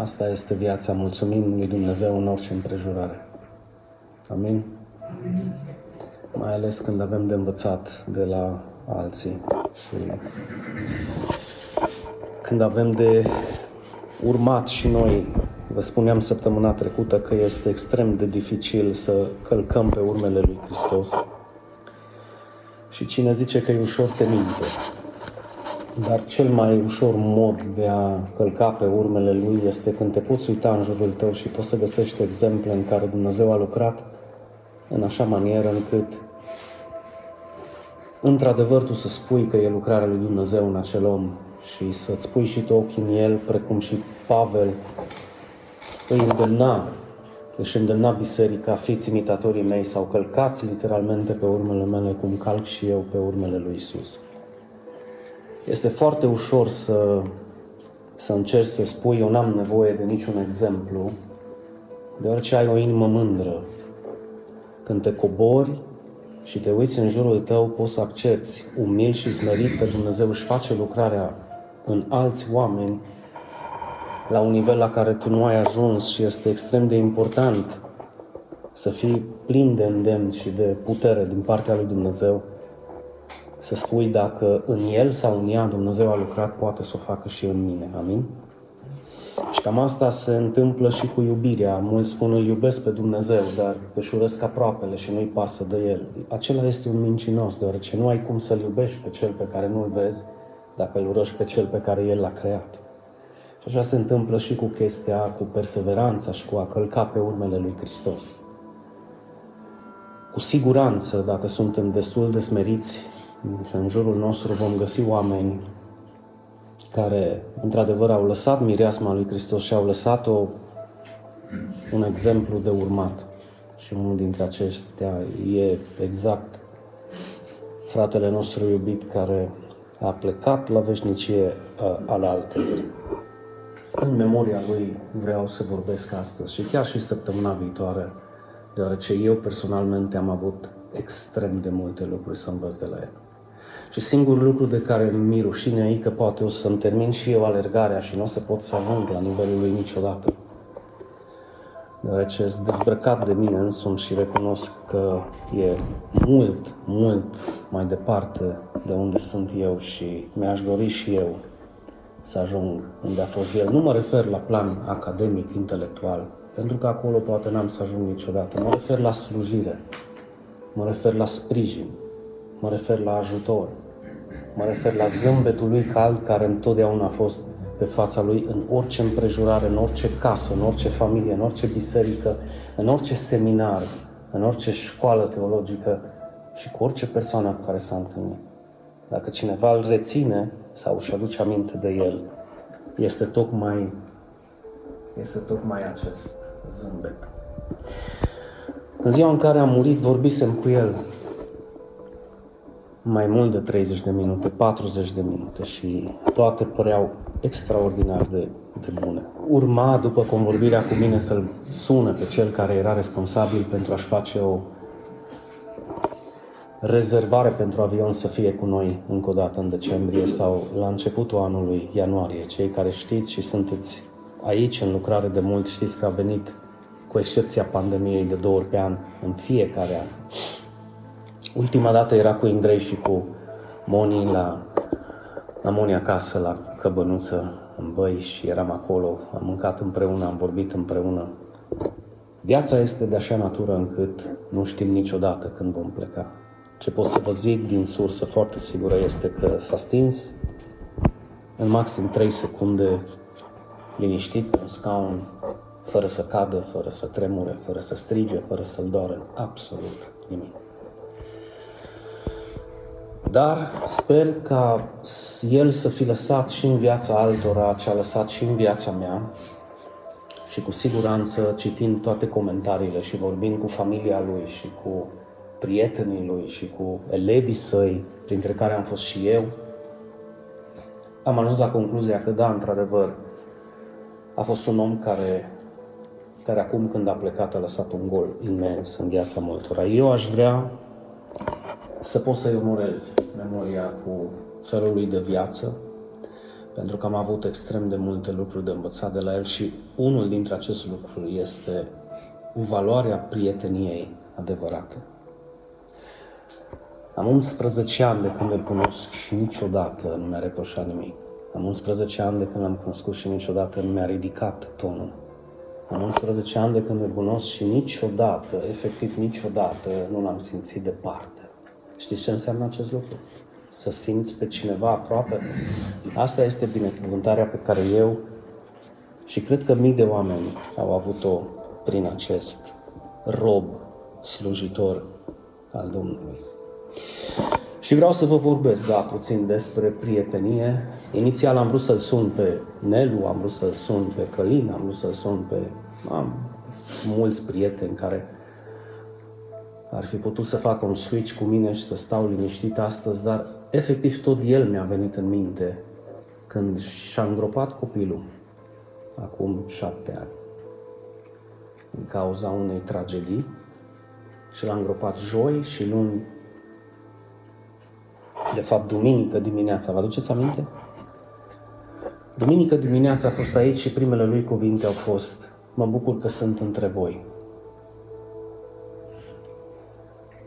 Asta este viața. Mulțumim lui Dumnezeu în orice împrejurare. Amin? Amin. Mai ales când avem de învățat de la alții și când avem de urmat și noi. Vă spuneam săptămâna trecută că este extrem de dificil să călcăm pe urmele lui Hristos. Și cine zice că e ușor, te minte. Dar cel mai ușor mod de a călca pe urmele lui este când te poți uita în jurul tău și poți să găsești exemple în care Dumnezeu a lucrat în așa manieră încât într-adevăr tu să spui că e lucrarea lui Dumnezeu în acel om și să-ți pui și tu ochii în el, precum și Pavel îi îndemna, își îndemna biserica, fiți imitatorii mei sau călcați literalmente pe urmele mele cum calc și eu pe urmele lui Isus. Este foarte ușor să, să încerci să spui eu n-am nevoie de niciun exemplu, deoarece ai o inimă mândră. Când te cobori și te uiți în jurul tău, poți să accepti umil și smerit că Dumnezeu își face lucrarea în alți oameni la un nivel la care tu nu ai ajuns și este extrem de important să fii plin de îndemn și de putere din partea lui Dumnezeu, să spui dacă în el sau în ea Dumnezeu a lucrat, poate să o facă și în mine. Amin? Și cam asta se întâmplă și cu iubirea. Mulți spun îl iubesc pe Dumnezeu, dar își urăsc aproapele și nu-i pasă de el. Acela este un mincinos, deoarece nu ai cum să-l iubești pe cel pe care nu-l vezi dacă îl urăști pe cel pe care el l-a creat. Și așa se întâmplă și cu chestia, cu perseveranța și cu a călca pe urmele lui Hristos. Cu siguranță, dacă suntem destul de smeriți și în jurul nostru vom găsi oameni care, într-adevăr, au lăsat mireasma lui Hristos și au lăsat-o un exemplu de urmat. Și unul dintre aceștia e exact fratele nostru iubit care a plecat la veșnicie uh, al altei. În memoria lui vreau să vorbesc astăzi și chiar și săptămâna viitoare, deoarece eu personalmente am avut extrem de multe lucruri să învăț de la el. Și singurul lucru de care mi rușine e că poate o să-mi termin și eu alergarea și nu o să pot să ajung la nivelul lui niciodată. Deoarece sunt dezbrăcat de mine însumi și recunosc că e mult, mult mai departe de unde sunt eu și mi-aș dori și eu să ajung unde a fost el. Nu mă refer la plan academic, intelectual, pentru că acolo poate n-am să ajung niciodată. Mă refer la slujire, mă refer la sprijin, mă refer la ajutor, mă refer la zâmbetul lui cald care întotdeauna a fost pe fața lui în orice împrejurare, în orice casă, în orice familie, în orice biserică, în orice seminar, în orice școală teologică și cu orice persoană cu care s-a întâlnit. Dacă cineva îl reține sau își aduce aminte de el, este tocmai, este tocmai acest zâmbet. În ziua în care a murit, vorbisem cu el mai mult de 30 de minute, 40 de minute și toate păreau extraordinar de, de bune. Urma, după convorbirea cu mine, să-l sună pe cel care era responsabil pentru a-și face o rezervare pentru avion să fie cu noi încă o dată în decembrie sau la începutul anului ianuarie. Cei care știți și sunteți aici în lucrare de mult, știți că a venit cu excepția pandemiei de două ori pe an, în fiecare an. Ultima dată era cu Indrei și cu Moni la, la Moni acasă, la Căbănuță, în băi și eram acolo, am mâncat împreună, am vorbit împreună. Viața este de așa natură încât nu știm niciodată când vom pleca. Ce pot să vă zic din sursă foarte sigură este că s-a stins în maxim 3 secunde liniștit pe un scaun, fără să cadă, fără să tremure, fără să strige, fără să-l doară, absolut nimic. Dar sper ca El să fi lăsat și în viața altora ce a lăsat și în viața mea și cu siguranță citind toate comentariile și vorbind cu familia Lui și cu prietenii Lui și cu elevii Săi, printre care am fost și eu, am ajuns la concluzia că da, într-adevăr, a fost un om care, care acum când a plecat a lăsat un gol imens în viața multora. Eu aș vrea să poți să-i onorezi memoria cu felul lui de viață, pentru că am avut extrem de multe lucruri de învățat de la el și unul dintre aceste lucruri este valoarea prieteniei adevărate. Am 11 ani de când îl cunosc și niciodată nu mi-a reproșat nimic. Am 11 ani de când l-am cunoscut și niciodată nu mi-a ridicat tonul. Am 11 ani de când îl cunosc și niciodată, efectiv niciodată, nu l-am simțit departe. Știți ce înseamnă acest lucru? Să simți pe cineva aproape. Asta este binecuvântarea pe care eu și cred că mii de oameni au avut-o prin acest rob slujitor al Domnului. Și vreau să vă vorbesc, da, puțin despre prietenie. Inițial am vrut să-l sun pe Nelu, am vrut să-l sun pe Călin, am vrut să-l sun pe... Am mulți prieteni care ar fi putut să facă un switch cu mine și să stau liniștit astăzi, dar efectiv tot el mi-a venit în minte când și-a îngropat copilul acum șapte ani din cauza unei tragedii și l-a îngropat joi și luni de fapt duminică dimineața, vă aduceți aminte? Duminică dimineața a fost aici și primele lui cuvinte au fost Mă bucur că sunt între voi.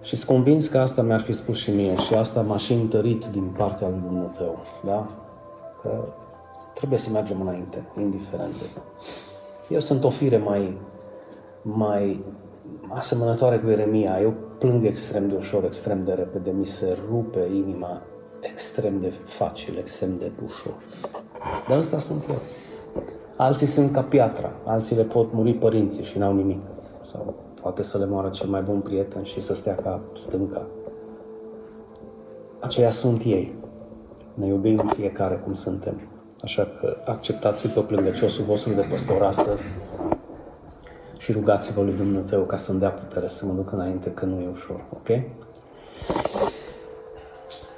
Și sunt convins că asta mi-ar fi spus și mie și asta m-a și întărit din partea lui Dumnezeu. Da? Că trebuie să mergem înainte, indiferent de... Eu sunt o fire mai, mai asemănătoare cu Ieremia. Eu plâng extrem de ușor, extrem de repede, mi se rupe inima extrem de facil, extrem de ușor. Dar ăsta sunt eu. Alții sunt ca piatra, alții le pot muri părinții și n-au nimic. Sau poate să le moară cel mai bun prieten și să stea ca stânca. Aceia sunt ei. Ne iubim fiecare cum suntem. Așa că acceptați pe plângăciosul vostru de păstor astăzi și rugați-vă lui Dumnezeu ca să-mi dea putere să mă duc înainte, că nu e ușor, ok?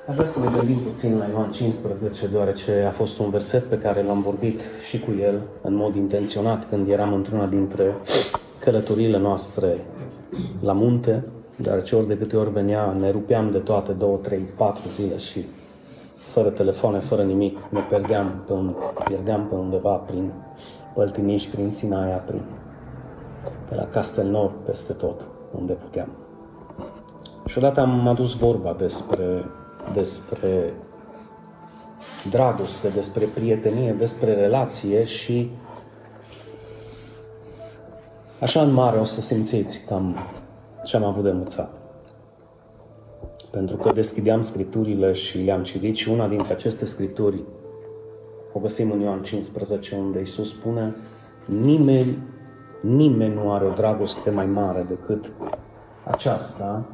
Aș vrea să ne gândim puțin la Ioan 15, deoarece a fost un verset pe care l-am vorbit și cu el în mod intenționat când eram într-una dintre călătoriile noastre la munte, deoarece ori de câte ori venea, ne rupeam de toate două, trei, patru zile și fără telefoane, fără nimic, ne pierdeam pe, un, pierdeam pe undeva prin Păltiniș, prin Sinaia, prin pe la Castelnor, peste tot, unde puteam. Și odată am adus vorba despre, despre dragoste, despre prietenie, despre relație și așa în mare o să simțiți cam ce am avut de învățat. Pentru că deschideam scripturile și le-am citit și una dintre aceste scripturi o găsim în Ioan 15, unde Iisus spune nimeni Nimeni nu are o dragoste mai mare decât aceasta,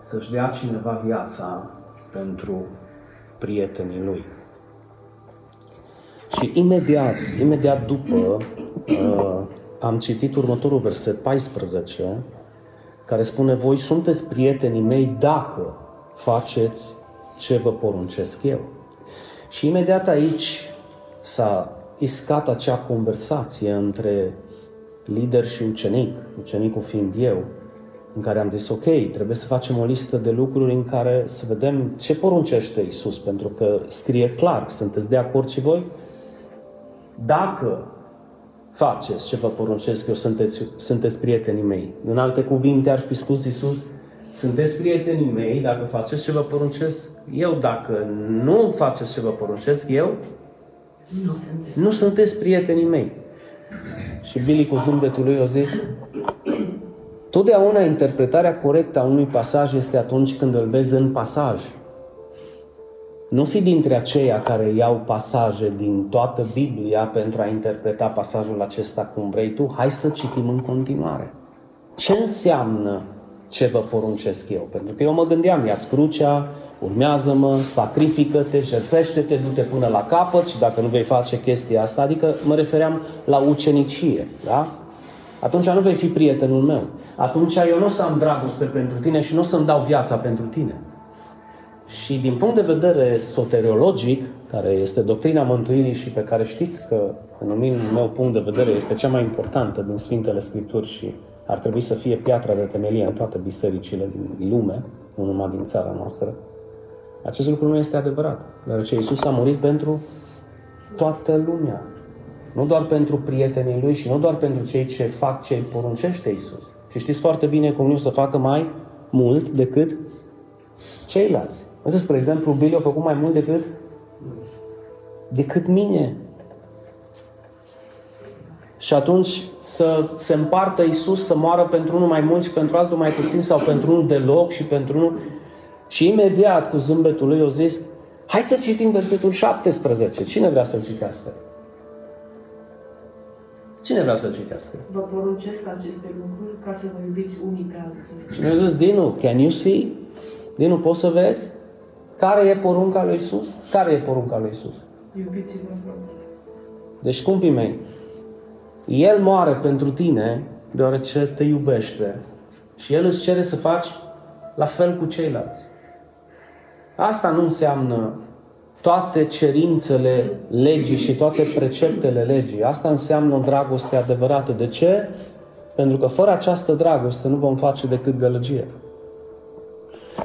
să-și dea cineva viața pentru prietenii lui. Și imediat, imediat după, uh, am citit următorul verset 14, care spune, voi sunteți prietenii mei dacă faceți ce vă poruncesc eu. Și imediat aici s-a iscat acea conversație între lider și ucenic, ucenicul fiind eu, în care am zis, ok, trebuie să facem o listă de lucruri în care să vedem ce poruncește Isus, pentru că scrie clar, sunteți de acord și voi? Dacă faceți ce vă poruncesc eu, sunteți, sunteți prietenii mei. În alte cuvinte ar fi spus Isus, sunteți prietenii mei dacă faceți ce vă poruncesc eu. Dacă nu faceți ce vă poruncesc eu, nu, nu sunteți prietenii mei. Și Billy cu zâmbetul lui a zis, totdeauna interpretarea corectă a unui pasaj este atunci când îl vezi în pasaj. Nu fi dintre aceia care iau pasaje din toată Biblia pentru a interpreta pasajul acesta cum vrei tu. Hai să citim în continuare. Ce înseamnă ce vă poruncesc eu? Pentru că eu mă gândeam, ia scrucea, urmează-mă, sacrifică-te, jertfește-te, du-te până la capăt și dacă nu vei face chestia asta, adică mă refeream la ucenicie, da? Atunci nu vei fi prietenul meu. Atunci eu nu o să am dragoste pentru tine și nu o să-mi dau viața pentru tine. Și din punct de vedere soteriologic, care este doctrina mântuirii și pe care știți că, în meu punct de vedere, este cea mai importantă din Sfintele Scripturi și ar trebui să fie piatra de temelie în toate bisericile din lume, nu numai din țara noastră, acest lucru nu este adevărat, deoarece Iisus a murit pentru toată lumea. Nu doar pentru prietenii lui și nu doar pentru cei ce fac ce poruncește Isus. Și știți foarte bine cum nu să facă mai mult decât ceilalți. Uite, spre exemplu, Billy a făcut mai mult decât decât mine. Și atunci să se împartă Isus să moară pentru unul mai mult și pentru altul mai puțin sau pentru unul deloc și pentru unul... Și imediat cu zâmbetul lui o zis, hai să citim versetul 17. Cine vrea să-l citească? Cine vrea să-l citească? Vă poruncesc aceste lucruri ca să vă iubiți unii pe alții. Și mi-a zis, Dinu, can you see? Dinu, poți să vezi? Care e porunca lui Isus? Care e porunca lui Isus? Iubiți-vă Deci, scumpii mei, El moare pentru tine deoarece te iubește și El îți cere să faci la fel cu ceilalți. Asta nu înseamnă toate cerințele legii și toate preceptele legii. Asta înseamnă o dragoste adevărată. De ce? Pentru că fără această dragoste nu vom face decât gălăgie.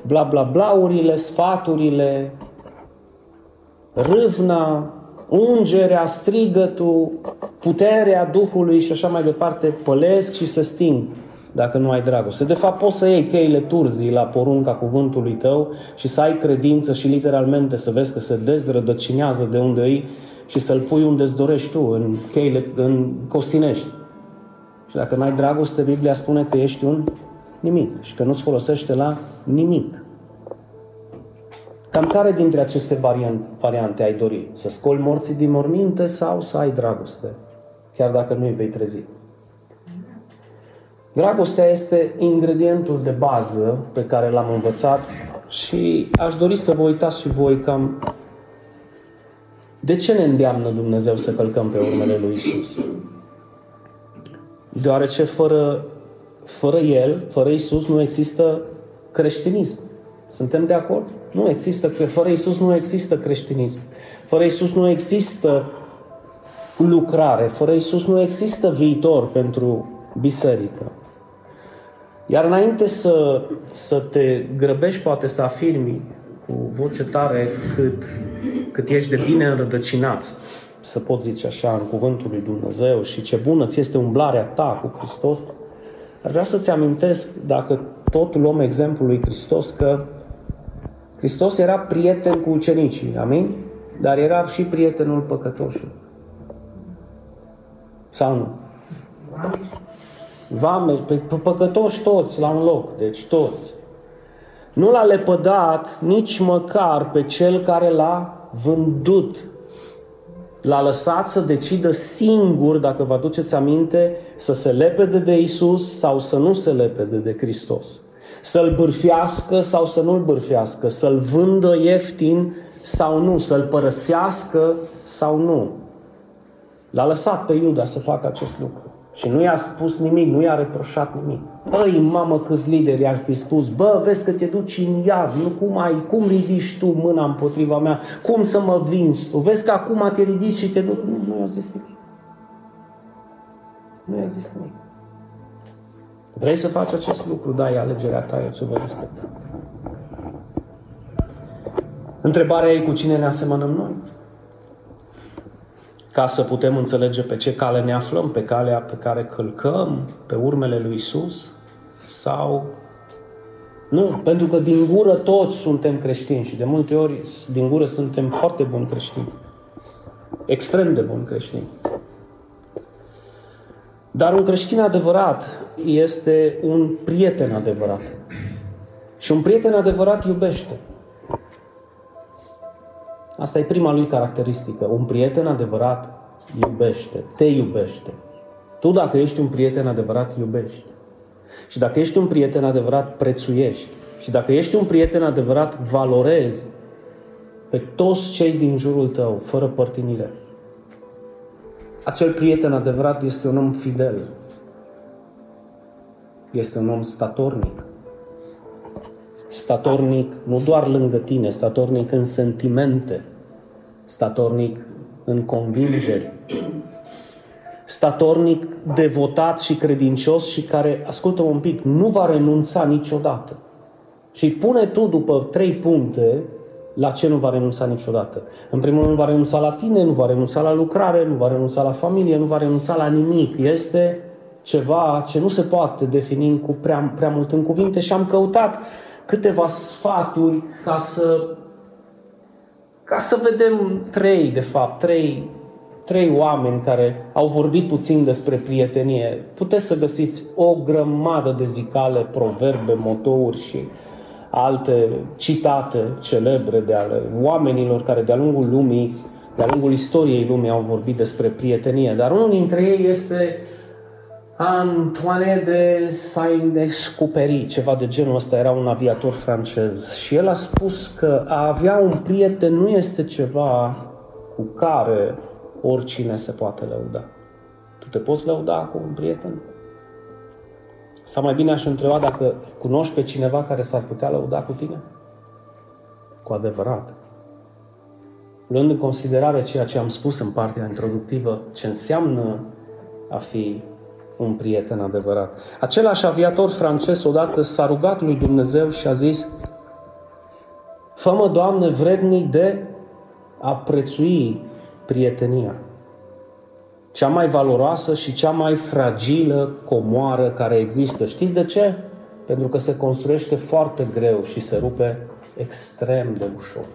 Bla bla blaurile, sfaturile, râvna, ungerea, strigătul, puterea Duhului și așa mai departe pălesc și se sting dacă nu ai dragoste. De fapt, poți să iei cheile turzii la porunca cuvântului tău și să ai credință și literalmente să vezi că se dezrădăcinează de unde îi și să-l pui unde îți dorești tu, în cheile, în costinești. Și dacă nu ai dragoste, Biblia spune că ești un nimic și că nu-ți folosește la nimic. Cam care dintre aceste variante ai dori? Să scoli morții din morminte sau să ai dragoste? Chiar dacă nu îi vei trezi. Dragostea este ingredientul de bază pe care l-am învățat și aș dori să vă uitați și voi cam de ce ne îndeamnă Dumnezeu să călcăm pe urmele lui Isus? Deoarece fără, fără El, fără Isus, nu există creștinism. Suntem de acord? Nu există, fără Isus nu există creștinism. Fără Isus nu există lucrare. Fără Isus nu există viitor pentru biserică. Iar înainte să, să te grăbești, poate să afirmi cu voce tare cât, cât ești de bine înrădăcinat, să pot zice așa, în cuvântul lui Dumnezeu și ce bună ți este umblarea ta cu Hristos, aș vrea să-ți amintesc, dacă tot luăm exemplul lui Hristos, că Hristos era prieten cu ucenicii, amin? Dar era și prietenul păcătoșului. Sau nu? Vame, pe păcătoși toți la un loc, deci toți. Nu l-a lepădat nici măcar pe cel care l-a vândut. L-a lăsat să decidă singur, dacă vă aduceți aminte, să se lepede de Isus sau să nu se lepede de Hristos. Să-l bârfească sau să nu-l bârfească, să-l vândă ieftin sau nu, să-l părăsească sau nu. L-a lăsat pe Iuda să facă acest lucru. Și nu i-a spus nimic, nu i-a reproșat nimic. Băi, mamă, câți lideri ar fi spus, bă, vezi că te duci în iad, nu cum ai, cum ridici tu mâna împotriva mea, cum să mă vinzi tu, vezi că acum te ridici și te duci. Nu, nu i-a zis nimic. Nu i-a zis nimic. Vrei să faci acest lucru? Da, e alegerea ta, eu ți-o voi respecta. Întrebarea e cu cine ne asemănăm noi? Ca să putem înțelege pe ce cale ne aflăm, pe calea pe care călcăm, pe urmele lui Isus sau nu, pentru că din gură toți suntem creștini și de multe ori din gură suntem foarte buni creștini. Extrem de buni creștini. Dar un creștin adevărat este un prieten adevărat. Și un prieten adevărat iubește. Asta e prima lui caracteristică. Un prieten adevărat iubește, te iubește. Tu dacă ești un prieten adevărat, iubești. Și dacă ești un prieten adevărat, prețuiești. Și dacă ești un prieten adevărat, valorezi pe toți cei din jurul tău, fără părtinire. Acel prieten adevărat este un om fidel. Este un om statornic statornic nu doar lângă tine, statornic în sentimente, statornic în convingeri, statornic devotat și credincios și care, ascultă un pic, nu va renunța niciodată. Și pune tu după trei puncte La ce nu va renunța niciodată? În primul rând nu va renunța la tine, nu va renunța la lucrare, nu va renunța la familie, nu va renunța la nimic. Este ceva ce nu se poate defini cu prea, prea mult în cuvinte și am căutat câteva sfaturi ca să ca să vedem trei, de fapt, trei, trei oameni care au vorbit puțin despre prietenie. Puteți să găsiți o grămadă de zicale, proverbe, motouri și alte citate celebre de ale oamenilor care de-a lungul lumii, de-a lungul istoriei lumii au vorbit despre prietenie. Dar unul dintre ei este Antoine de Saint-Exupéry, ceva de genul ăsta, era un aviator francez. Și el a spus că a avea un prieten nu este ceva cu care oricine se poate lăuda. Tu te poți lăuda cu un prieten? Sau mai bine aș întreba dacă cunoști pe cineva care s-ar putea lăuda cu tine? Cu adevărat. Luând în considerare ceea ce am spus în partea introductivă, ce înseamnă a fi un prieten adevărat. Același aviator francez odată s-a rugat lui Dumnezeu și a zis Fă-mă, Doamne, vrednic de a prețui prietenia. Cea mai valoroasă și cea mai fragilă comoară care există. Știți de ce? Pentru că se construiește foarte greu și se rupe extrem de ușor.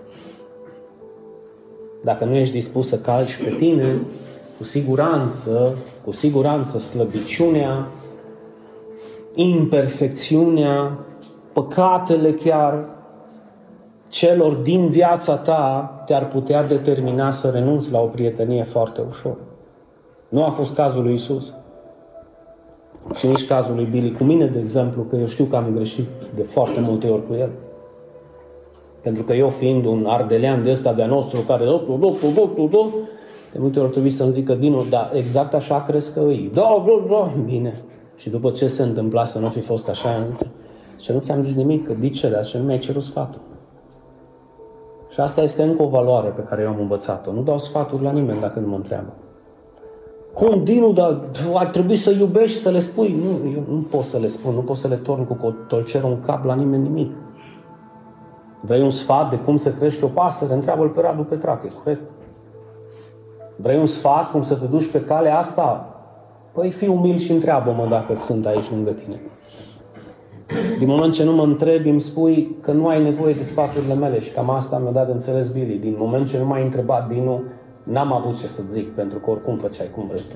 Dacă nu ești dispus să calci pe tine, cu siguranță, cu siguranță slăbiciunea, imperfecțiunea, păcatele chiar celor din viața ta te-ar putea determina să renunți la o prietenie foarte ușor. Nu a fost cazul lui Isus. Și nici cazul lui Billy cu mine, de exemplu, că eu știu că am greșit de foarte multe ori cu el. Pentru că eu fiind un ardelean de ăsta de-a nostru care de multe ori trebuie să-mi zică Dinu, dar exact așa crezi că îi. Da, da, da, bine. Și după ce se întâmpla să nu fi fost așa, și nu ți-am zis nimic, că dice, dar și nu mi-ai cerut sfatul. Și asta este încă o valoare pe care eu am învățat-o. Nu dau sfaturi la nimeni dacă nu mă întreabă. Cum, Dinu, dar ar trebui să iubești, să le spui? Nu, eu nu pot să le spun, nu pot să le torn cu tolcerul în cap la nimeni nimic. Vrei un sfat de cum să crește o pasăre? Întreabă-l pe Radu Petrache, corect? Vrei un sfat cum să te duci pe calea asta? Păi fii umil și întreabă-mă dacă sunt aici lângă tine. Din moment ce nu mă întrebi, îmi spui că nu ai nevoie de sfaturile mele și cam asta mi-a dat de înțeles Billy. Din moment ce nu m-ai întrebat, Dinu, n-am avut ce să zic, pentru că oricum făceai cum vrei tu.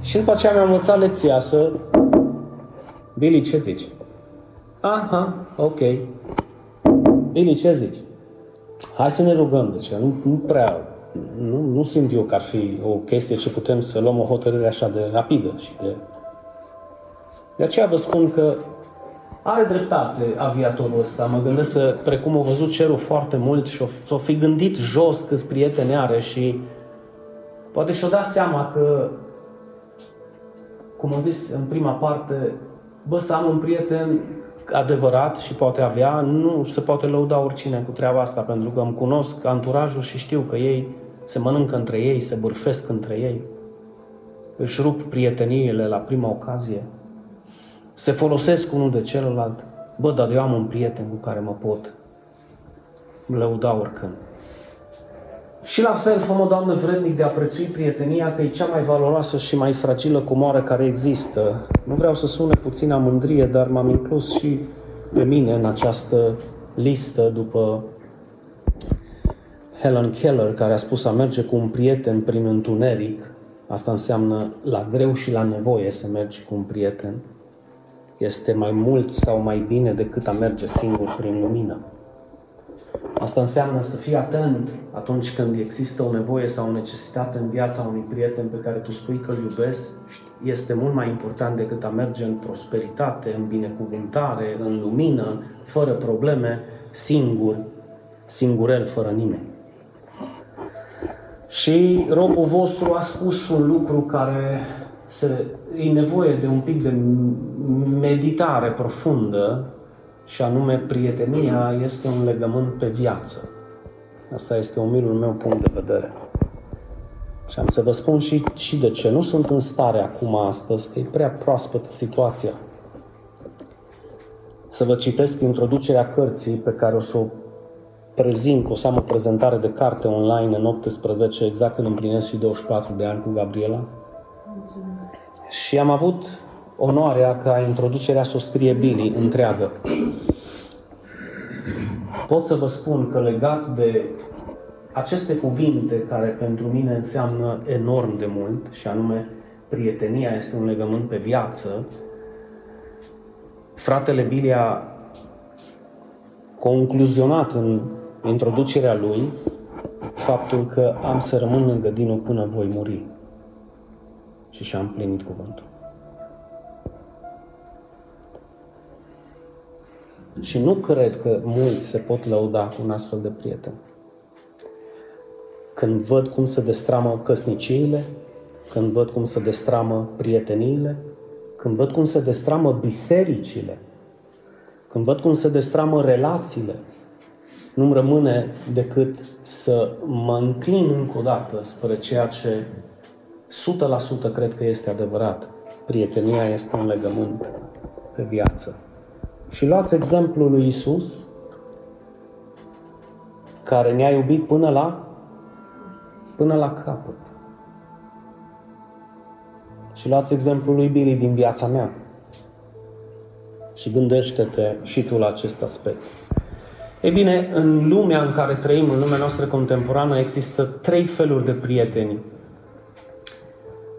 Și după aceea mi-am învățat lecția să... Billy, ce zici? Aha, ok. Billy, ce zici? Hai să ne rugăm, zice. Nu, nu prea nu, nu simt eu că ar fi o chestie ce putem să luăm o hotărâre așa de rapidă și de... De aceea vă spun că are dreptate aviatorul ăsta. Mă gândesc să, precum a văzut cerul foarte mult și s-o fi gândit jos câți prieteni are și poate și-o dat seama că, cum am zis în prima parte, bă, să am un prieten adevărat și poate avea, nu se poate lăuda oricine cu treaba asta, pentru că îmi cunosc anturajul și știu că ei se mănâncă între ei, se bârfesc între ei, își rup prieteniile la prima ocazie, se folosesc unul de celălalt. Bă, dar eu am un prieten cu care mă pot lăuda oricând. Și la fel, fă Doamne, vrednic de a prețui prietenia, că e cea mai valoroasă și mai fragilă comoară care există. Nu vreau să sune puțin mândrie, dar m-am inclus și pe mine în această listă după Helen Keller, care a spus a merge cu un prieten prin întuneric. Asta înseamnă la greu și la nevoie să mergi cu un prieten. Este mai mult sau mai bine decât a merge singur prin lumină. Asta înseamnă să fii atent atunci când există o nevoie sau o necesitate în viața unui prieten pe care tu spui că îl iubesc. Este mult mai important decât a merge în prosperitate, în binecuvântare, în lumină, fără probleme, singur, singurel, fără nimeni. Și robul vostru a spus un lucru care se, e nevoie de un pic de meditare profundă și anume prietenia este un legământ pe viață. Asta este umilul meu punct de vedere. Și am să vă spun și, și de ce. Nu sunt în stare acum astăzi, că e prea proaspătă situația. Să vă citesc introducerea cărții pe care o să o prezint, că o să am o prezentare de carte online în 18, exact când împlinesc și 24 de ani cu Gabriela. Și am avut onoarea ca introducerea să o scrie Billy întreagă. Pot să vă spun că legat de aceste cuvinte care pentru mine înseamnă enorm de mult și anume prietenia este un legământ pe viață, fratele Billy a concluzionat în introducerea lui faptul că am să rămân lângă Dinu până voi muri. Și și-am plinit cuvântul. Și nu cred că mulți se pot lăuda cu un astfel de prieten. Când văd cum se destramă căsniciile, când văd cum se destramă prieteniile, când văd cum se destramă bisericile, când văd cum se destramă relațiile, nu-mi rămâne decât să mă înclin încă o dată spre ceea ce 100% cred că este adevărat. Prietenia este un legământ pe viață. Și luați exemplul lui Isus, care ne-a iubit până la până la capăt. Și luați exemplul lui Billy din viața mea. Și gândește-te și tu la acest aspect. E bine, în lumea în care trăim, în lumea noastră contemporană, există trei feluri de prieteni.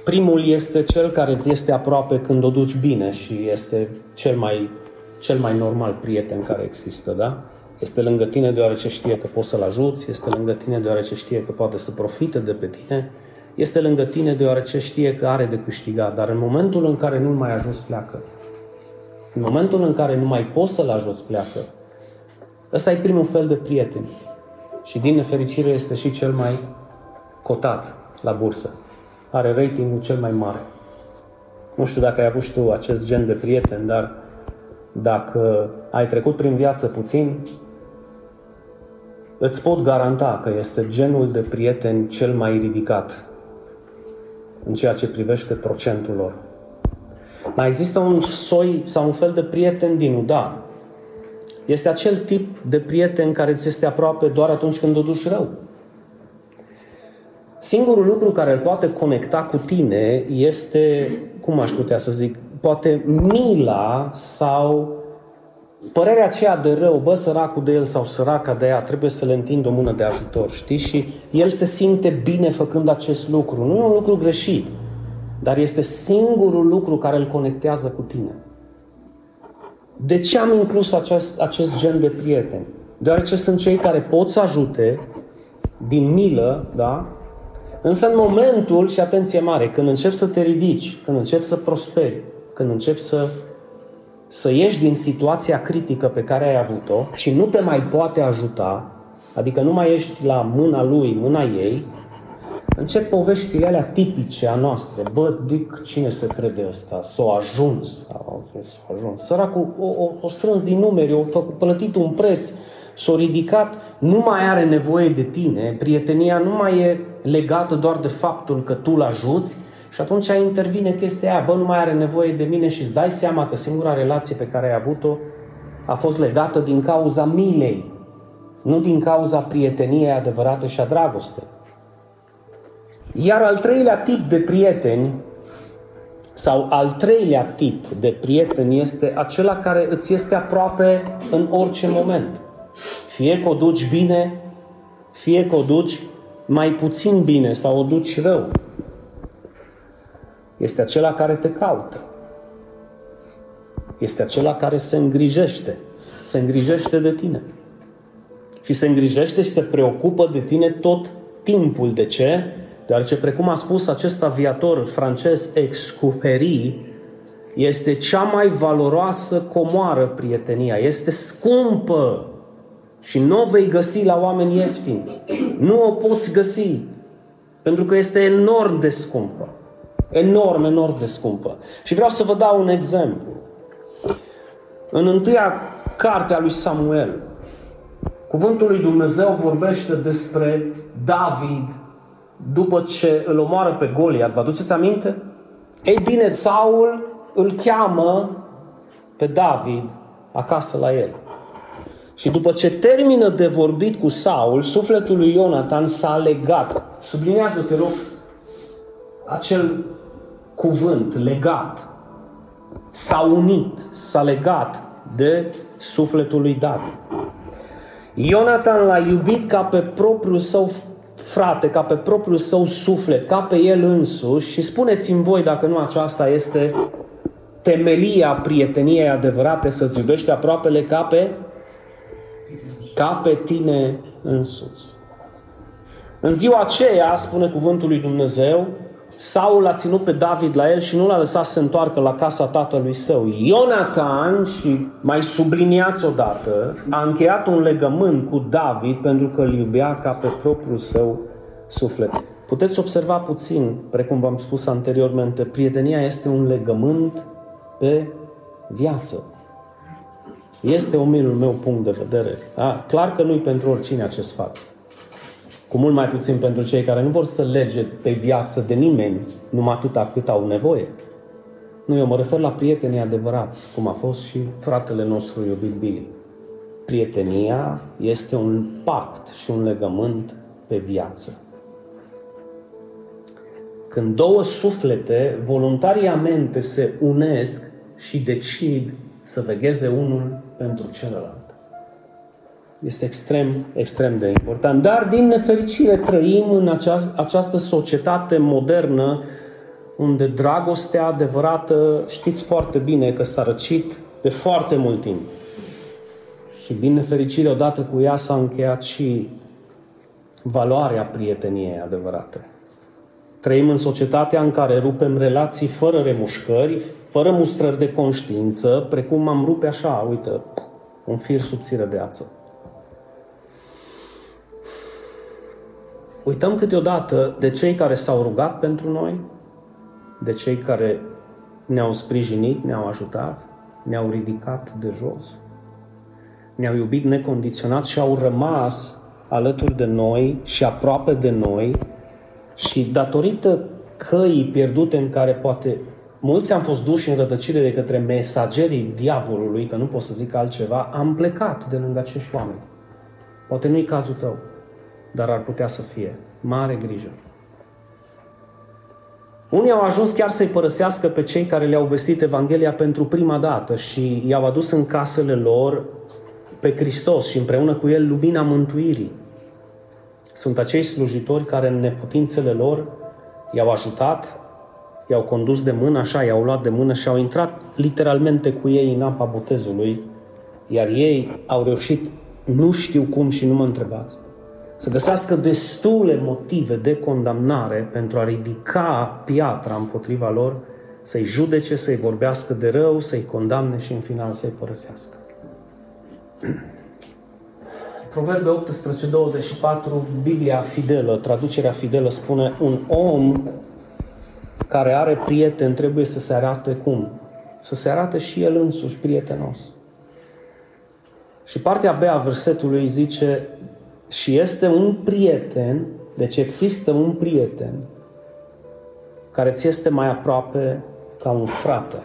Primul este cel care îți este aproape când o duci bine și este cel mai, cel mai normal prieten care există, da? Este lângă tine deoarece știe că poți să-l ajuți, este lângă tine deoarece știe că poate să profite de pe tine, este lângă tine deoarece știe că are de câștigat, dar în momentul în care nu mai ajuns pleacă. În momentul în care nu mai poți să-l ajuți pleacă. Ăsta e primul fel de prieten. Și din nefericire este și cel mai cotat la bursă. Are ratingul cel mai mare. Nu știu dacă ai avut și tu acest gen de prieten, dar dacă ai trecut prin viață puțin, îți pot garanta că este genul de prieten cel mai ridicat în ceea ce privește procentul lor. Mai există un soi sau un fel de prieten din da. Este acel tip de prieten care ți este aproape doar atunci când o duci rău. Singurul lucru care îl poate conecta cu tine este, cum aș putea să zic, poate mila sau părerea aceea de rău, bă, săracul de el sau săraca de ea, trebuie să le întind o mână de ajutor, știi? Și el se simte bine făcând acest lucru. Nu e un lucru greșit, dar este singurul lucru care îl conectează cu tine. De ce am inclus acest, acest gen de prieteni? Deoarece sunt cei care pot să ajute din milă, da? Însă în momentul, și atenție mare, când începi să te ridici, când începi să prosperi, când începi să să ieși din situația critică pe care ai avut-o și nu te mai poate ajuta, adică nu mai ești la mâna lui, mâna ei, încep poveștile alea tipice a noastre. Bă, Dic, cine se crede ăsta? S-o ajuns. S-o ajuns. Săracul o, o, o strâns din numeri, o făcut, plătit un preț, s-a ridicat, nu mai are nevoie de tine, prietenia nu mai e legată doar de faptul că tu îl ajuți, și atunci intervine chestia aia, bă, nu mai are nevoie de mine și îți dai seama că singura relație pe care ai avut-o a fost legată din cauza milei, nu din cauza prieteniei adevărate și a dragostei. Iar al treilea tip de prieteni, sau al treilea tip de prieten este acela care îți este aproape în orice moment. Fie că o duci bine, fie că o duci mai puțin bine sau o duci rău este acela care te caută. Este acela care se îngrijește. Se îngrijește de tine. Și se îngrijește și se preocupă de tine tot timpul. De ce? Deoarece, precum a spus acest aviator francez Exupéry, este cea mai valoroasă comoară prietenia. Este scumpă și nu o vei găsi la oameni ieftini. Nu o poți găsi pentru că este enorm de scumpă. Enorm, enorm de scumpă. Și vreau să vă dau un exemplu. În întâia carte a lui Samuel, cuvântul lui Dumnezeu vorbește despre David după ce îl omoară pe Goliat. Vă aduceți aminte? Ei bine, Saul îl cheamă pe David acasă la el. Și după ce termină de vorbit cu Saul, sufletul lui Ionatan s-a legat. Sublinează, te rog, acel cuvânt, legat. S-a unit, s-a legat de sufletul lui David. Ionatan l-a iubit ca pe propriul său frate, ca pe propriul său suflet, ca pe el însuși și spuneți-mi voi dacă nu aceasta este temelia prieteniei adevărate, să-ți iubești aproapele ca pe, ca pe tine însuți. În ziua aceea, spune cuvântul lui Dumnezeu, Saul a ținut pe David la el și nu l-a lăsat să se întoarcă la casa tatălui său. Ionatan, și mai subliniați odată, a încheiat un legământ cu David pentru că îl iubea ca pe propriul său suflet. Puteți observa puțin, precum v-am spus anteriormente, prietenia este un legământ pe viață. Este omilul meu punct de vedere. A, clar că nu-i pentru oricine acest fapt cu mult mai puțin pentru cei care nu vor să lege pe viață de nimeni, numai atâta cât au nevoie. Nu, eu mă refer la prietenii adevărați, cum a fost și fratele nostru iubit Billy. Prietenia este un pact și un legământ pe viață. Când două suflete voluntariamente se unesc și decid să vegheze unul pentru celălalt. Este extrem, extrem de important. Dar, din nefericire, trăim în această, această societate modernă unde dragostea adevărată, știți foarte bine că s-a răcit de foarte mult timp. Și, din nefericire, odată cu ea s-a încheiat și valoarea prieteniei adevărate. Trăim în societatea în care rupem relații fără remușcări, fără mustrări de conștiință, precum am rupe așa, uite, un fir subțire de ață. Uităm câteodată de cei care s-au rugat pentru noi, de cei care ne-au sprijinit, ne-au ajutat, ne-au ridicat de jos, ne-au iubit necondiționat și au rămas alături de noi și aproape de noi și datorită căii pierdute în care poate mulți am fost duși în rădăcire de către mesagerii diavolului, că nu pot să zic altceva, am plecat de lângă acești oameni. Poate nu-i cazul tău dar ar putea să fie. Mare grijă. Unii au ajuns chiar să-i părăsească pe cei care le-au vestit Evanghelia pentru prima dată și i-au adus în casele lor pe Hristos și împreună cu El lumina mântuirii. Sunt acei slujitori care în neputințele lor i-au ajutat, i-au condus de mână, așa, i-au luat de mână și au intrat literalmente cu ei în apa botezului, iar ei au reușit, nu știu cum și nu mă întrebați, să găsească destule motive de condamnare pentru a ridica piatra împotriva lor, să-i judece, să-i vorbească de rău, să-i condamne și în final să-i părăsească. Proverbe 18, 24, Biblia fidelă, traducerea fidelă spune un om care are prieten trebuie să se arate cum? Să se arate și el însuși prietenos. Și partea B a versetului zice, și este un prieten, deci există un prieten care ți este mai aproape ca un frate.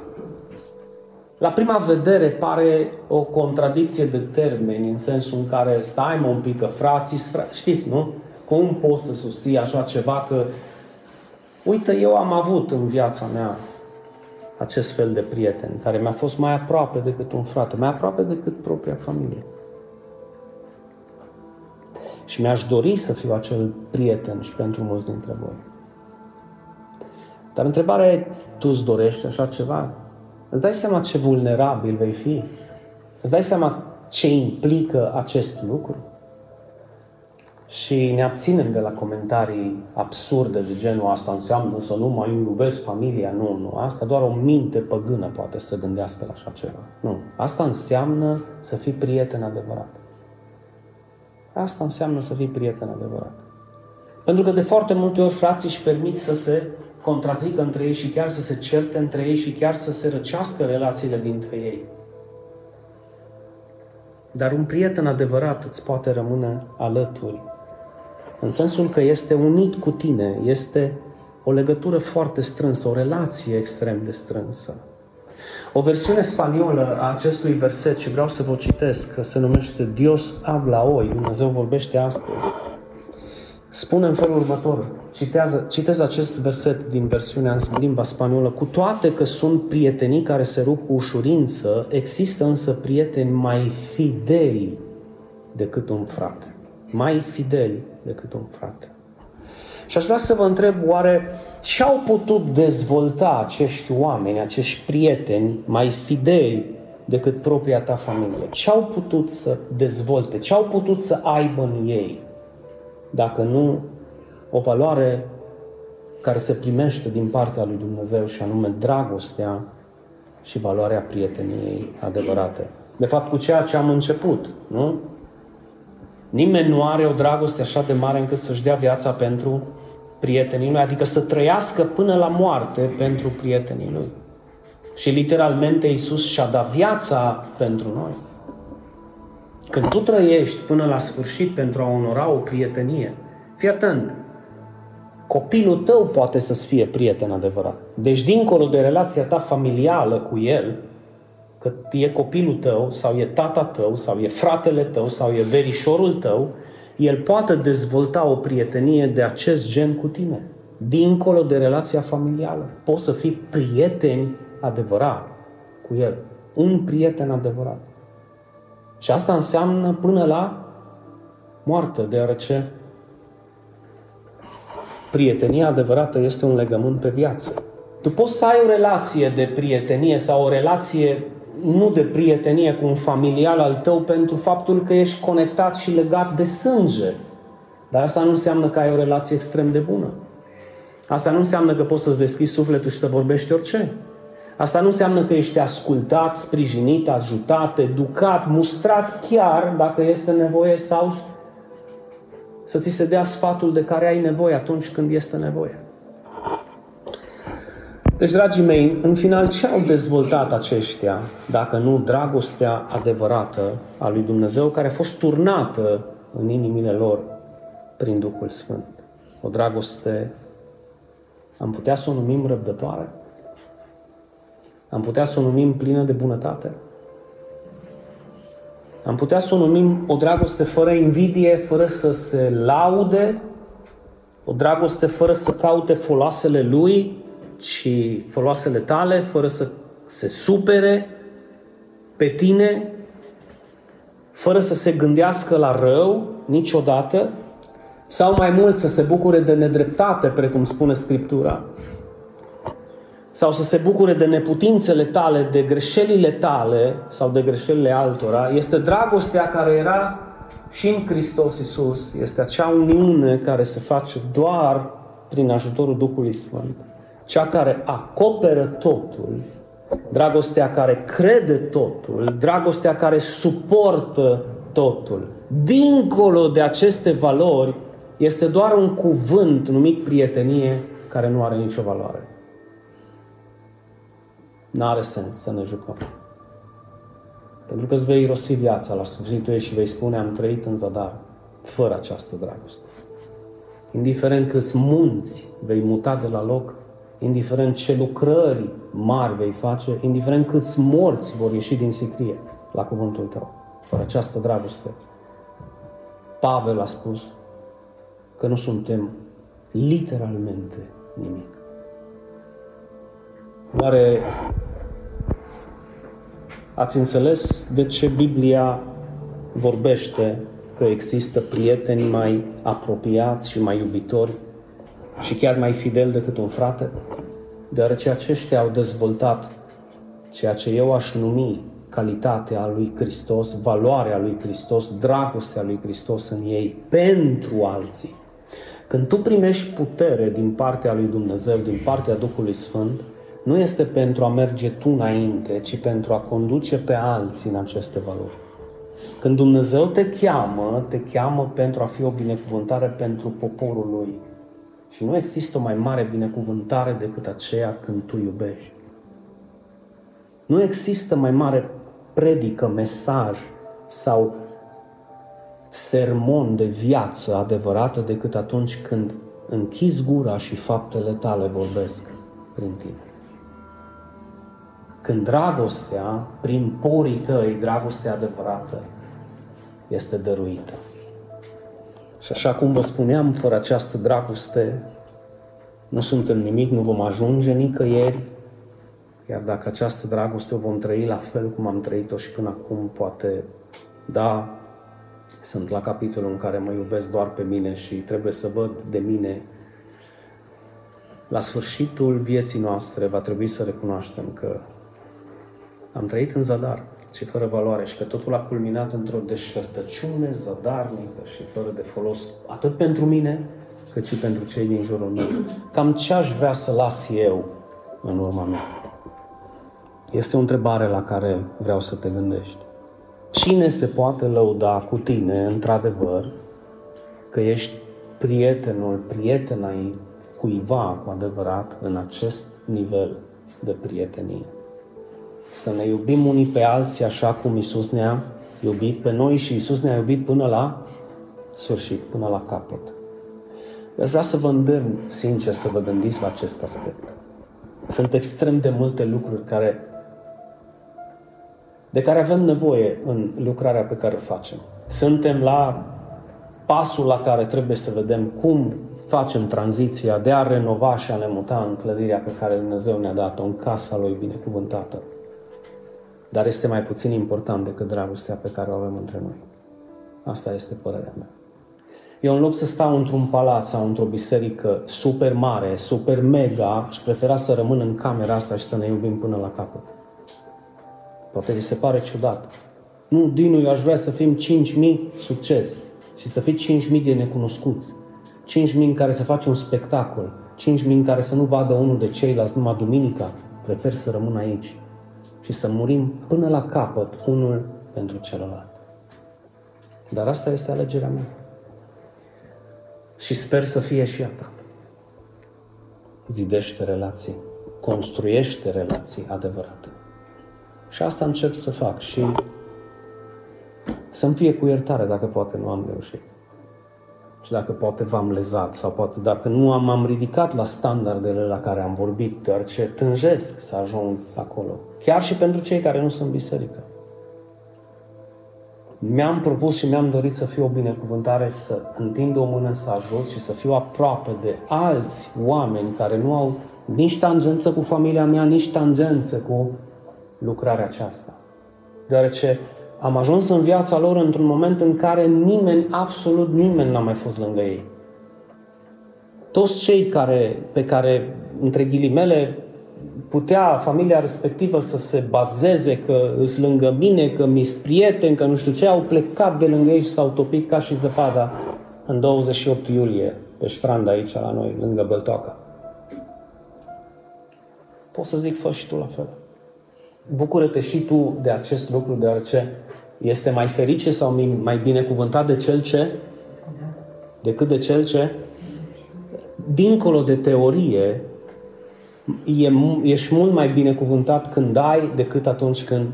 La prima vedere pare o contradicție de termeni, în sensul în care stai mă un pic, că frații, frați, știți, nu? Cum poți să susții așa ceva că, uite, eu am avut în viața mea acest fel de prieten care mi-a fost mai aproape decât un frate, mai aproape decât propria familie. Și mi-aș dori să fiu acel prieten și pentru mulți dintre voi. Dar întrebarea e, tu îți dorești așa ceva? Îți dai seama ce vulnerabil vei fi? Îți dai seama ce implică acest lucru? Și ne abținem de la comentarii absurde de genul asta înseamnă să nu mai iubesc familia. Nu, nu. Asta doar o minte păgână poate să gândească la așa ceva. Nu. Asta înseamnă să fii prieten adevărat. Asta înseamnă să fii prieten adevărat. Pentru că de foarte multe ori frații își permit să se contrazică între ei și chiar să se certe între ei și chiar să se răcească relațiile dintre ei. Dar un prieten adevărat îți poate rămâne alături. În sensul că este unit cu tine, este o legătură foarte strânsă, o relație extrem de strânsă. O versiune spaniolă a acestui verset, și vreau să vă citesc, că se numește Dios habla hoy, Dumnezeu vorbește astăzi, spune în felul următor, citează, citez acest verset din versiunea în limba spaniolă, cu toate că sunt prietenii care se rup cu ușurință, există însă prieteni mai fideli decât un frate. Mai fideli decât un frate. Și aș vrea să vă întreb, oare ce au putut dezvolta acești oameni, acești prieteni mai fideli decât propria ta familie? Ce au putut să dezvolte? Ce au putut să aibă în ei? Dacă nu o valoare care se primește din partea lui Dumnezeu și anume dragostea și valoarea prieteniei adevărate. De fapt, cu ceea ce am început, nu? Nimeni nu are o dragoste așa de mare încât să-și dea viața pentru prietenii lui, adică să trăiască până la moarte pentru prietenii lui. Și literalmente Iisus și-a dat viața pentru noi. Când tu trăiești până la sfârșit pentru a onora o prietenie, fii atent, copilul tău poate să-ți fie prieten adevărat. Deci, dincolo de relația ta familială cu el, că e copilul tău, sau e tata tău, sau e fratele tău, sau e verișorul tău, el poate dezvolta o prietenie de acest gen cu tine. Dincolo de relația familială. Poți să fii prieteni adevărat cu el. Un prieten adevărat. Și asta înseamnă până la moarte, deoarece prietenia adevărată este un legământ pe viață. Tu poți să ai o relație de prietenie sau o relație nu de prietenie cu un familial al tău pentru faptul că ești conectat și legat de sânge. Dar asta nu înseamnă că ai o relație extrem de bună. Asta nu înseamnă că poți să-ți deschizi sufletul și să vorbești orice. Asta nu înseamnă că ești ascultat, sprijinit, ajutat, educat, mustrat chiar dacă este nevoie sau să ți se dea sfatul de care ai nevoie atunci când este nevoie. Deci, dragii mei, în final, ce au dezvoltat aceștia, dacă nu dragostea adevărată a lui Dumnezeu, care a fost turnată în inimile lor prin Duhul Sfânt? O dragoste, am putea să o numim răbdătoare? Am putea să o numim plină de bunătate? Am putea să o numim o dragoste fără invidie, fără să se laude, o dragoste fără să caute foloasele lui, și foloasele tale, fără să se supere pe tine, fără să se gândească la rău niciodată, sau mai mult să se bucure de nedreptate, precum spune Scriptura, sau să se bucure de neputințele tale, de greșelile tale sau de greșelile altora, este dragostea care era și în Hristos Isus, este acea uniune care se face doar prin ajutorul Duhului Sfânt cea care acoperă totul, dragostea care crede totul, dragostea care suportă totul. Dincolo de aceste valori, este doar un cuvânt numit prietenie care nu are nicio valoare. N-are sens să ne jucăm. Pentru că îți vei rosi viața la sfârșitul ei și vei spune am trăit în zadar fără această dragoste. Indiferent câți munți vei muta de la loc, indiferent ce lucrări mari vei face, indiferent câți morți vor ieși din sicrie la cuvântul tău, fără această dragoste. Pavel a spus că nu suntem literalmente nimic. Oare ați înțeles de ce Biblia vorbește că există prieteni mai apropiați și mai iubitori și chiar mai fidel decât un frate, deoarece aceștia au dezvoltat ceea ce eu aș numi calitatea lui Hristos, valoarea lui Hristos, dragostea lui Hristos în ei pentru alții. Când tu primești putere din partea lui Dumnezeu, din partea Duhului Sfânt, nu este pentru a merge tu înainte, ci pentru a conduce pe alții în aceste valori. Când Dumnezeu te cheamă, te cheamă pentru a fi o binecuvântare pentru poporul lui. Și nu există o mai mare binecuvântare decât aceea când tu iubești. Nu există mai mare predică, mesaj sau sermon de viață adevărată decât atunci când închizi gura și faptele tale vorbesc prin tine. când dragostea, prin porii tăi, dragostea adevărată, este dăruită. Și așa cum vă spuneam, fără această dragoste, nu suntem nimic, nu vom ajunge nicăieri, iar dacă această dragoste o vom trăi la fel cum am trăit-o și până acum, poate, da, sunt la capitolul în care mă iubesc doar pe mine și trebuie să văd de mine. La sfârșitul vieții noastre va trebui să recunoaștem că am trăit în zadar și fără valoare și că totul a culminat într-o deșertăciune zadarnică și fără de folos, atât pentru mine, cât și pentru cei din jurul meu. Cam ce aș vrea să las eu în urma mea? Este o întrebare la care vreau să te gândești. Cine se poate lăuda cu tine, într-adevăr, că ești prietenul, prietena cuiva cu adevărat în acest nivel de prietenie? Să ne iubim unii pe alții așa cum Isus ne-a iubit pe noi și Isus ne-a iubit până la sfârșit, până la capăt. Eu aș vrea să vă îndemn, sincer, să vă gândiți la acest aspect. Sunt extrem de multe lucruri care, de care avem nevoie în lucrarea pe care o facem. Suntem la pasul la care trebuie să vedem cum facem tranziția de a renova și a ne muta în clădirea pe care Dumnezeu ne-a dat-o, în casa Lui binecuvântată. Dar este mai puțin important decât dragostea pe care o avem între noi. Asta este părerea mea. Eu în loc să stau într-un palat sau într-o biserică super mare, super mega, și prefera să rămân în camera asta și să ne iubim până la capăt. Poate vi se pare ciudat. Nu, Dinu, eu aș vrea să fim 5.000 succes și să fii 5.000 de necunoscuți. 5.000 în care să faci un spectacol. 5.000 în care să nu vadă unul de ceilalți numai duminica. Prefer să rămân aici și să murim până la capăt unul pentru celălalt. Dar asta este alegerea mea și sper să fie și a ta. Zidește relații, construiește relații adevărate. Și asta încerc să fac și să-mi fie cu iertare dacă poate nu am reușit. Și dacă poate v-am lezat sau poate dacă nu am, am ridicat la standardele la care am vorbit, deoarece tânjesc să ajung acolo. Chiar și pentru cei care nu sunt biserică mi-am propus și mi-am dorit să fiu o binecuvântare, să întind o mână să ajut și să fiu aproape de alți oameni care nu au nici tangență cu familia mea, nici tangență cu lucrarea aceasta. Deoarece am ajuns în viața lor într-un moment în care nimeni, absolut nimeni n-a mai fost lângă ei. Toți cei care, pe care, între ghilimele, putea familia respectivă să se bazeze că îs lângă mine, că mi prieten, că nu știu ce, au plecat de lângă ei și s-au topit ca și zăpada în 28 iulie, pe strand aici la noi, lângă Băltoaca. Pot să zic, fă și tu la fel. Bucură-te și tu de acest lucru, deoarece este mai ferice sau mai binecuvântat de cel ce? Decât de cel ce? Dincolo de teorie, e, ești mult mai binecuvântat când ai decât atunci când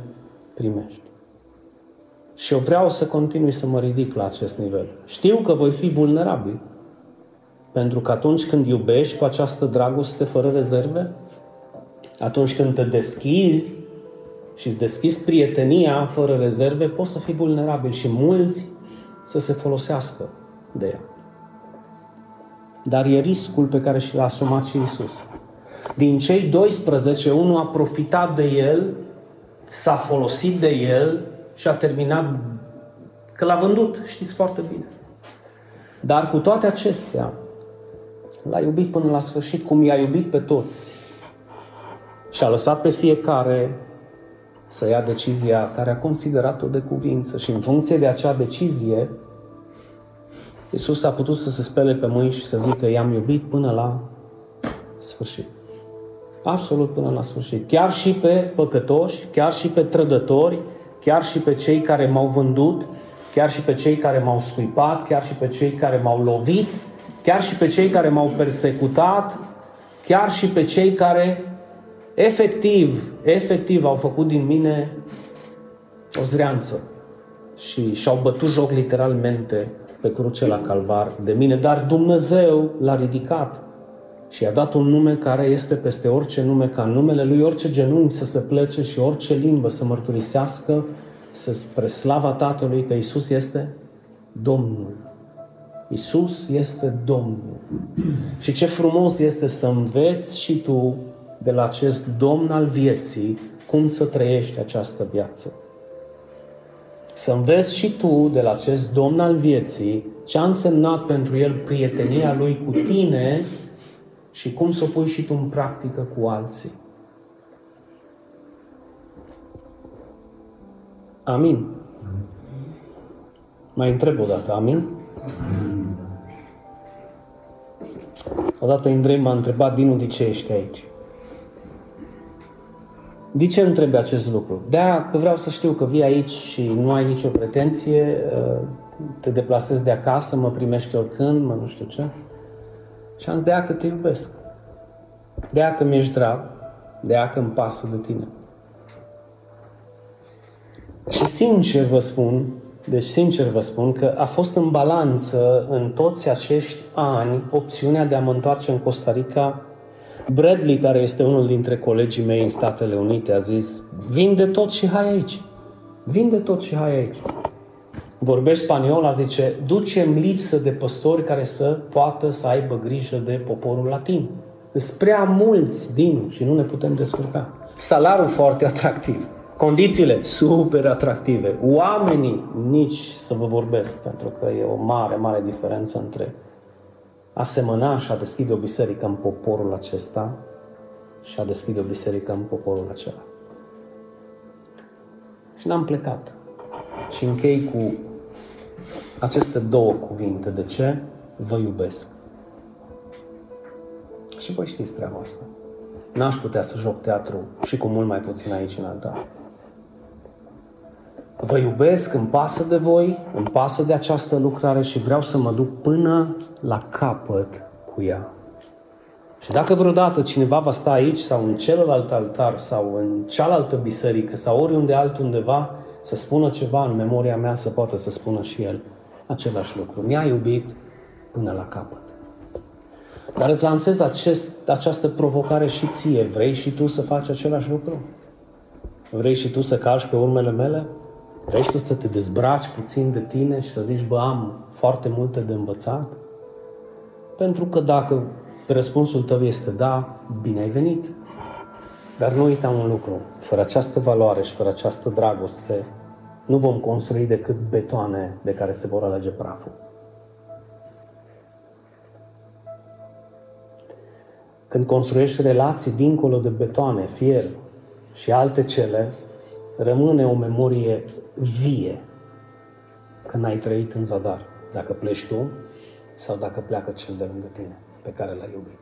primești. Și eu vreau să continui să mă ridic la acest nivel. Știu că voi fi vulnerabil. Pentru că atunci când iubești cu această dragoste fără rezerve, atunci când te deschizi și îți deschizi prietenia fără rezerve, poți să fii vulnerabil și mulți să se folosească de ea. Dar e riscul pe care și l-a asumat și Isus. Din cei 12, unul a profitat de el, s-a folosit de el și a terminat că l-a vândut, știți foarte bine. Dar cu toate acestea, l-a iubit până la sfârșit, cum i-a iubit pe toți. Și a lăsat pe fiecare să ia decizia care a considerat-o de cuvință și în funcție de acea decizie, Iisus a putut să se spele pe mâini și să zică, i-am iubit până la sfârșit. Absolut până la sfârșit. Chiar și pe păcătoși, chiar și pe trădători, chiar și pe cei care m-au vândut, chiar și pe cei care m-au scuipat, chiar și pe cei care m-au lovit, chiar și pe cei care m-au persecutat, chiar și pe cei care efectiv, efectiv au făcut din mine o zreanță și și-au bătut joc literalmente pe cruce la calvar de mine, dar Dumnezeu l-a ridicat și i-a dat un nume care este peste orice nume, ca în numele lui orice genunchi să se plece și orice limbă să mărturisească să spre slava Tatălui că Isus este Domnul. Isus este Domnul. Și ce frumos este să înveți și tu de la acest Domn al vieții cum să trăiești această viață. Să înveți și tu de la acest Domn al vieții ce a însemnat pentru el prietenia lui cu tine și cum să o pui și tu în practică cu alții. Amin. Mai întreb o dată, amin? Odată Indrei m-a întrebat, Dinu, de ce ești aici? De ce întreb acest lucru? de că vreau să știu că vii aici și nu ai nicio pretenție, te deplasezi de acasă, mă primești oricând, mă nu știu ce. Și am zis, de că te iubesc. De că mi-ești drag, de că îmi pasă de tine. Și sincer vă spun, deci sincer vă spun că a fost în balanță în toți acești ani opțiunea de a mă întoarce în Costa Rica. Bradley, care este unul dintre colegii mei în Statele Unite, a zis, vinde tot și hai aici. Vinde tot și hai aici. Vorbești spaniola, zice, ducem lipsă de păstori care să poată să aibă grijă de poporul latin. Sunt prea mulți din și nu ne putem descurca. Salariul foarte atractiv. Condițiile super atractive. Oamenii nici să vă vorbesc, pentru că e o mare, mare diferență între a semăna și a deschide o biserică în poporul acesta și a deschide o biserică în poporul acela. Și n-am plecat. Și închei cu aceste două cuvinte. De ce? Vă iubesc. Și voi știți treaba asta. N-aș putea să joc teatru și cu mult mai puțin aici în altar. Vă iubesc, îmi pasă de voi, îmi pasă de această lucrare și vreau să mă duc până la capăt cu ea. Și dacă vreodată cineva va sta aici sau în celălalt altar sau în cealaltă biserică sau oriunde altundeva să spună ceva în memoria mea, să poată să spună și el același lucru. Mi-a iubit până la capăt. Dar îți lansez acest, această provocare și ție. Vrei și tu să faci același lucru? Vrei și tu să calci pe urmele mele? Vrei și tu să te dezbraci puțin de tine și să zici, bă, am foarte multe de învățat? Pentru că dacă răspunsul tău este da, bine ai venit. Dar nu uita un lucru, fără această valoare și fără această dragoste, nu vom construi decât betoane de care se vor alege praful. Când construiești relații dincolo de betoane, fier și alte cele, rămâne o memorie vie că n-ai trăit în zadar, dacă pleci tu sau dacă pleacă cel de lângă tine pe care l-ai iubit.